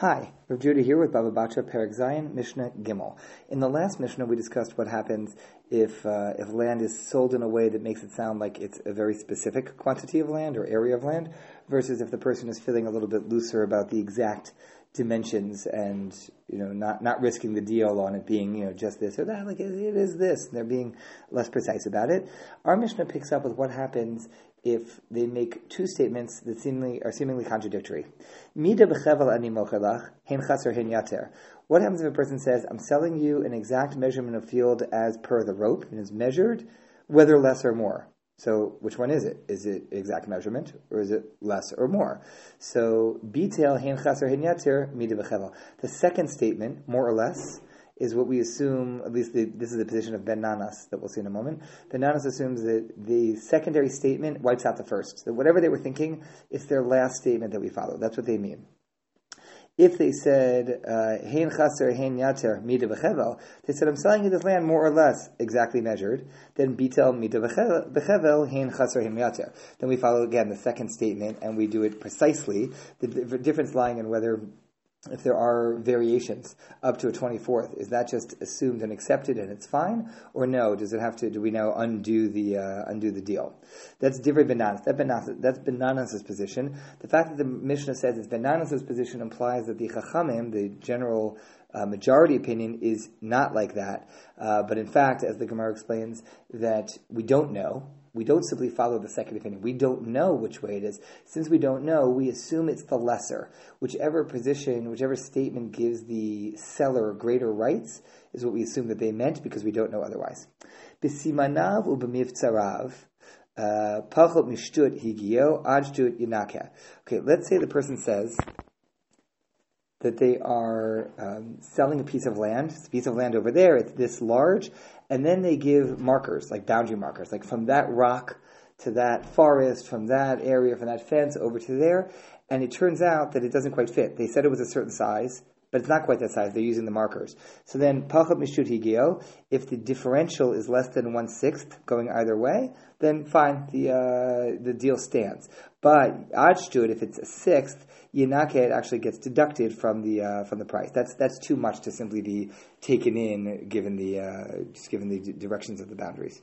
Hi, Rav Judah here with Baba Batra Perek Zayin Mishnah Gimel. In the last Mishnah, we discussed what happens if uh, if land is sold in a way that makes it sound like it's a very specific quantity of land or area of land, versus if the person is feeling a little bit looser about the exact dimensions and you know not not risking the deal on it being you know just this or that like it, it is this and they're being less precise about it. Our Mishnah picks up with what happens if they make two statements that seemingly are seemingly contradictory. What happens if a person says, "I'm selling you an exact measurement of field as per the rope and is measured, whether less or more"? So, which one is it? Is it exact measurement or is it less or more? So, bitel hein chaser hein yater The second statement, more or less, is what we assume, at least the, this is the position of Ben Nanas that we'll see in a moment. Ben Nanas assumes that the secondary statement wipes out the first. That whatever they were thinking, it's their last statement that we follow. That's what they mean. If they said, uh, Hein chaser, hein yater, mida bechevel, they said, I'm selling you this land more or less exactly measured, then bitel mida bechevel, hein chaser, hein yater. Then we follow again the second statement and we do it precisely, the difference lying in whether if there are variations up to a 24th, is that just assumed and accepted and it's fine? Or no, does it have to, do we now undo the, uh, undo the deal? That's divrei Ben Nanas. That Ben Nanas. That's Ben Nanas' position. The fact that the Mishnah says it's Ben Nanas' position implies that the Chachamim, the general uh, majority opinion, is not like that. Uh, but in fact, as the Gemara explains, that we don't know, we don't simply follow the second opinion. We don't know which way it is. Since we don't know, we assume it's the lesser. Whichever position, whichever statement gives the seller greater rights is what we assume that they meant because we don't know otherwise. Uh. Okay, let's say the person says that they are um, selling a piece of land. It's a piece of land over there. It's this large, and then they give markers, like boundary markers, like from that rock to that forest, from that area, from that fence over to there, and it turns out that it doesn't quite fit. They said it was a certain size, but it's not quite that size. They're using the markers. So then, pachat mishut higio, if the differential is less than one sixth going either way, then fine, the uh, the deal stands. But ad shtut, if it's a sixth, yinaket actually gets deducted from the uh, from the price. That's that's too much to simply be taken in given the uh, just given the directions of the boundaries.